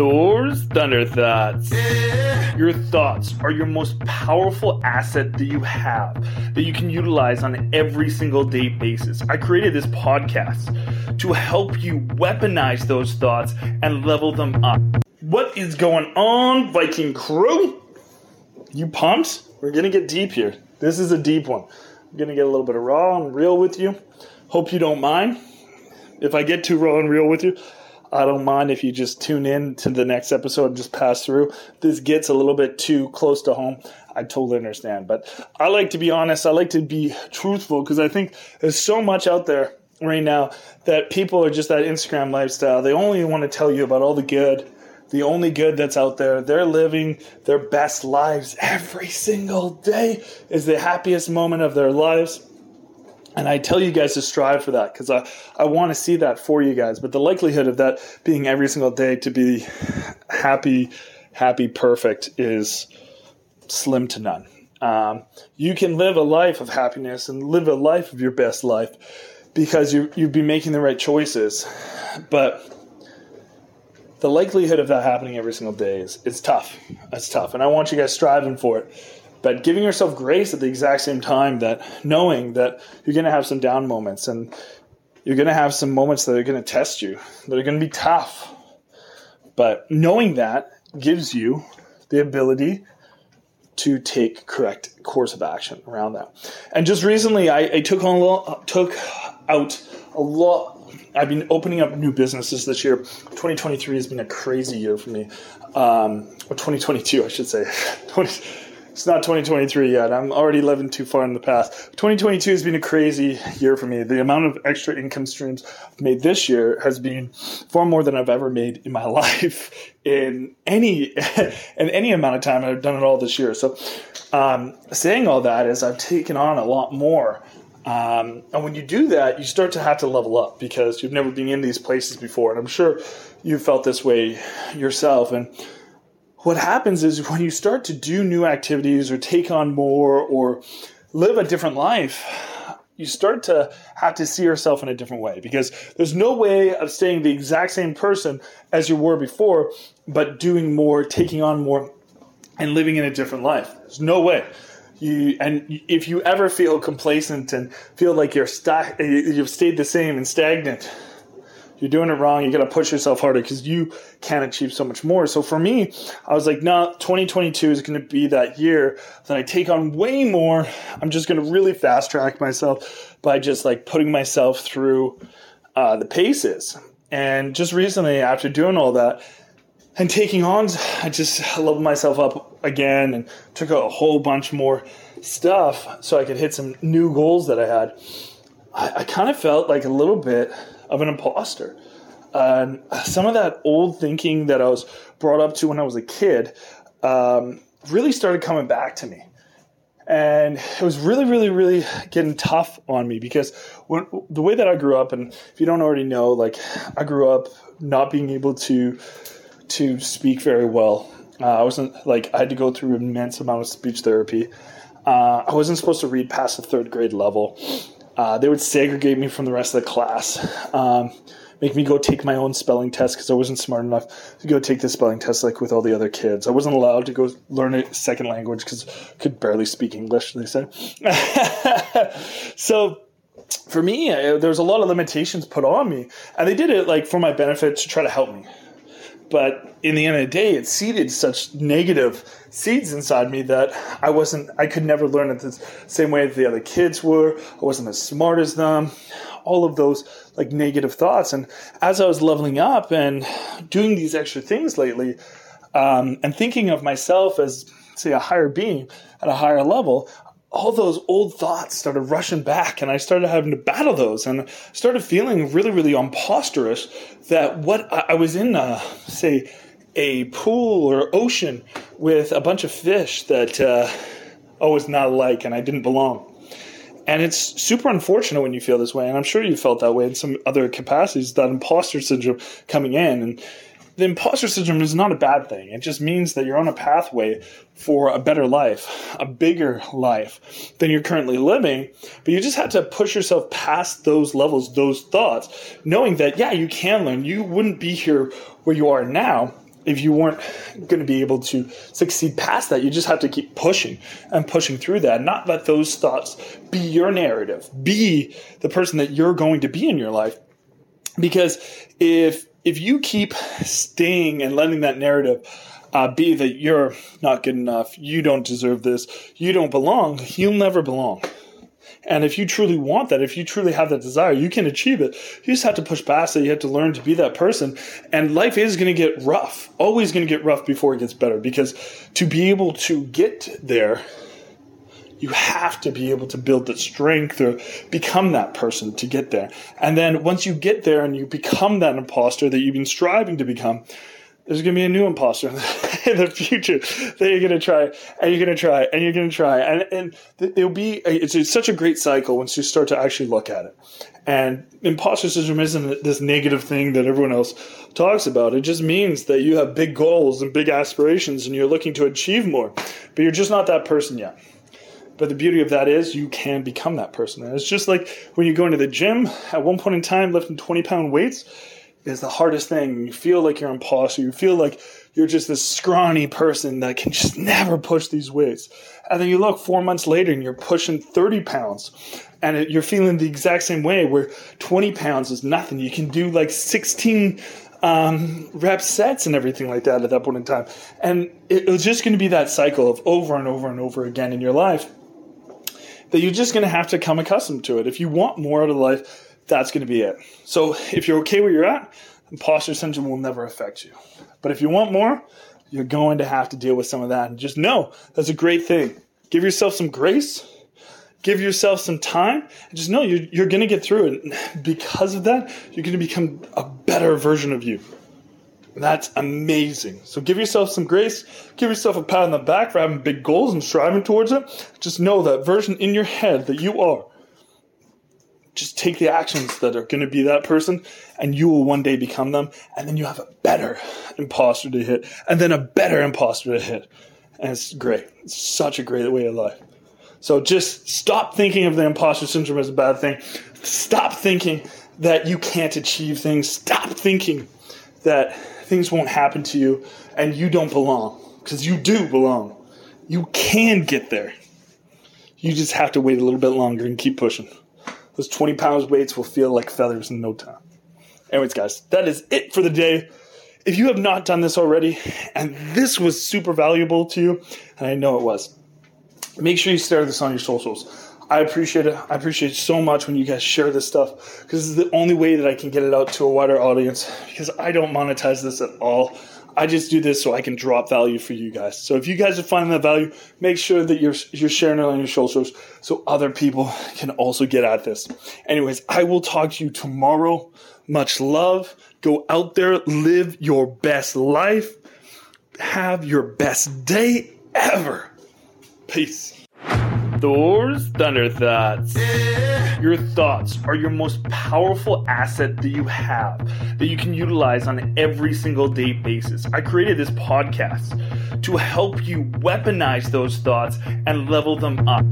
Thor's Thunder Thoughts. Your thoughts are your most powerful asset that you have that you can utilize on every single day basis. I created this podcast to help you weaponize those thoughts and level them up. What is going on, Viking crew? You pumped? We're gonna get deep here. This is a deep one. I'm gonna get a little bit of raw and real with you. Hope you don't mind. If I get too raw and real with you, I don't mind if you just tune in to the next episode and just pass through. This gets a little bit too close to home. I totally understand. But I like to be honest. I like to be truthful because I think there's so much out there right now that people are just that Instagram lifestyle. They only want to tell you about all the good, the only good that's out there. They're living their best lives every single day is the happiest moment of their lives. And I tell you guys to strive for that because I, I want to see that for you guys. But the likelihood of that being every single day to be happy, happy, perfect is slim to none. Um, you can live a life of happiness and live a life of your best life because you, you've been making the right choices. But the likelihood of that happening every single day is it's tough. It's tough. And I want you guys striving for it but giving yourself grace at the exact same time that knowing that you're going to have some down moments and you're going to have some moments that are going to test you that are going to be tough but knowing that gives you the ability to take correct course of action around that and just recently i, I took on a took out a lot I've been opening up new businesses this year. 2023 has been a crazy year for me. Um, or 2022, I should say. 20, it's not 2023 yet. I'm already living too far in the past. 2022 has been a crazy year for me. The amount of extra income streams I've made this year has been far more than I've ever made in my life in any in any amount of time. I've done it all this year. So, um, saying all that is, I've taken on a lot more. Um, and when you do that, you start to have to level up because you've never been in these places before. And I'm sure you felt this way yourself. And what happens is when you start to do new activities or take on more or live a different life, you start to have to see yourself in a different way because there's no way of staying the exact same person as you were before, but doing more, taking on more, and living in a different life. There's no way. You, and if you ever feel complacent and feel like you're stuck, you've stayed the same and stagnant, you're doing it wrong. You got to push yourself harder because you can achieve so much more. So for me, I was like, no, 2022 is going to be that year that I take on way more. I'm just going to really fast track myself by just like putting myself through uh, the paces. And just recently, after doing all that and taking on, I just leveled myself up again and took a whole bunch more stuff so I could hit some new goals that I had. I, I kind of felt like a little bit of an imposter. And some of that old thinking that I was brought up to when I was a kid um, really started coming back to me. And it was really, really, really getting tough on me because when, the way that I grew up, and if you don't already know, like I grew up not being able to to speak very well. Uh, I wasn't like I had to go through immense amount of speech therapy. Uh, I wasn't supposed to read past the third grade level. Uh, they would segregate me from the rest of the class, um, make me go take my own spelling test because I wasn't smart enough to go take the spelling test like with all the other kids. I wasn't allowed to go learn a second language because I could barely speak English. They said so. For me, uh, there was a lot of limitations put on me, and they did it like for my benefit to try to help me. But in the end of the day, it seeded such negative seeds inside me that I wasn't, I could never learn it the same way that the other kids were. I wasn't as smart as them. All of those like negative thoughts. And as I was leveling up and doing these extra things lately, um, and thinking of myself as, say, a higher being at a higher level, all those old thoughts started rushing back and I started having to battle those and started feeling really, really imposterish that what I was in, a, say, a pool or ocean with a bunch of fish that uh, I was not alike and I didn't belong. And it's super unfortunate when you feel this way. And I'm sure you felt that way in some other capacities, that imposter syndrome coming in. And the imposter syndrome is not a bad thing. It just means that you're on a pathway for a better life, a bigger life than you're currently living. But you just have to push yourself past those levels, those thoughts, knowing that, yeah, you can learn. You wouldn't be here where you are now if you weren't going to be able to succeed past that, you just have to keep pushing and pushing through that. Not let those thoughts be your narrative, be the person that you're going to be in your life. Because if if you keep staying and letting that narrative uh, be that you're not good enough, you don't deserve this, you don't belong, you'll never belong. And if you truly want that, if you truly have that desire, you can achieve it. You just have to push past it. You have to learn to be that person. And life is going to get rough, always going to get rough before it gets better. Because to be able to get there, you have to be able to build the strength or become that person to get there. And then once you get there and you become that imposter that you've been striving to become, there's going to be a new imposter in the future that you're going to try and you're going to try and you're going to try. And and it'll be it's, it's, such a great cycle once you start to actually look at it. And imposter syndrome isn't this negative thing that everyone else talks about. It just means that you have big goals and big aspirations and you're looking to achieve more but you're just not that person yet but the beauty of that is you can become that person and it's just like when you go into the gym at one point in time lifting 20 pound weights is the hardest thing. You feel like you're imposter. You feel like you're just this scrawny person that can just never push these weights. And then you look four months later and you're pushing 30 pounds and it, you're feeling the exact same way where 20 pounds is nothing. You can do like 16 um, rep sets and everything like that at that point in time. And it, it's just going to be that cycle of over and over and over again in your life that you're just going to have to come accustomed to it. If you want more out of life, that's going to be it. So if you're okay where you're at, imposter syndrome will never affect you. But if you want more, you're going to have to deal with some of that. And just know that's a great thing. Give yourself some grace, give yourself some time, and just know you're, you're going to get through it. And because of that, you're going to become a better version of you. That's amazing. So give yourself some grace. Give yourself a pat on the back for having big goals and striving towards it. Just know that version in your head that you are. Just take the actions that are going to be that person and you will one day become them. And then you have a better imposter to hit and then a better imposter to hit. And it's great. It's such a great way of life. So just stop thinking of the imposter syndrome as a bad thing. Stop thinking that you can't achieve things. Stop thinking that things won't happen to you and you don't belong because you do belong you can get there you just have to wait a little bit longer and keep pushing those 20 pounds weights will feel like feathers in no time. Anyways, guys, that is it for the day. If you have not done this already, and this was super valuable to you, and I know it was, make sure you share this on your socials. I appreciate it. I appreciate it so much when you guys share this stuff because this is the only way that I can get it out to a wider audience because I don't monetize this at all. I just do this so I can drop value for you guys. So if you guys are finding that value, make sure that you're you're sharing it on your socials so other people can also get at this. Anyways, I will talk to you tomorrow. Much love. Go out there, live your best life. Have your best day ever. Peace. Thor's Thunder Thoughts. Eh. Your thoughts are your most powerful asset that you have that you can utilize on every single day basis. I created this podcast to help you weaponize those thoughts and level them up.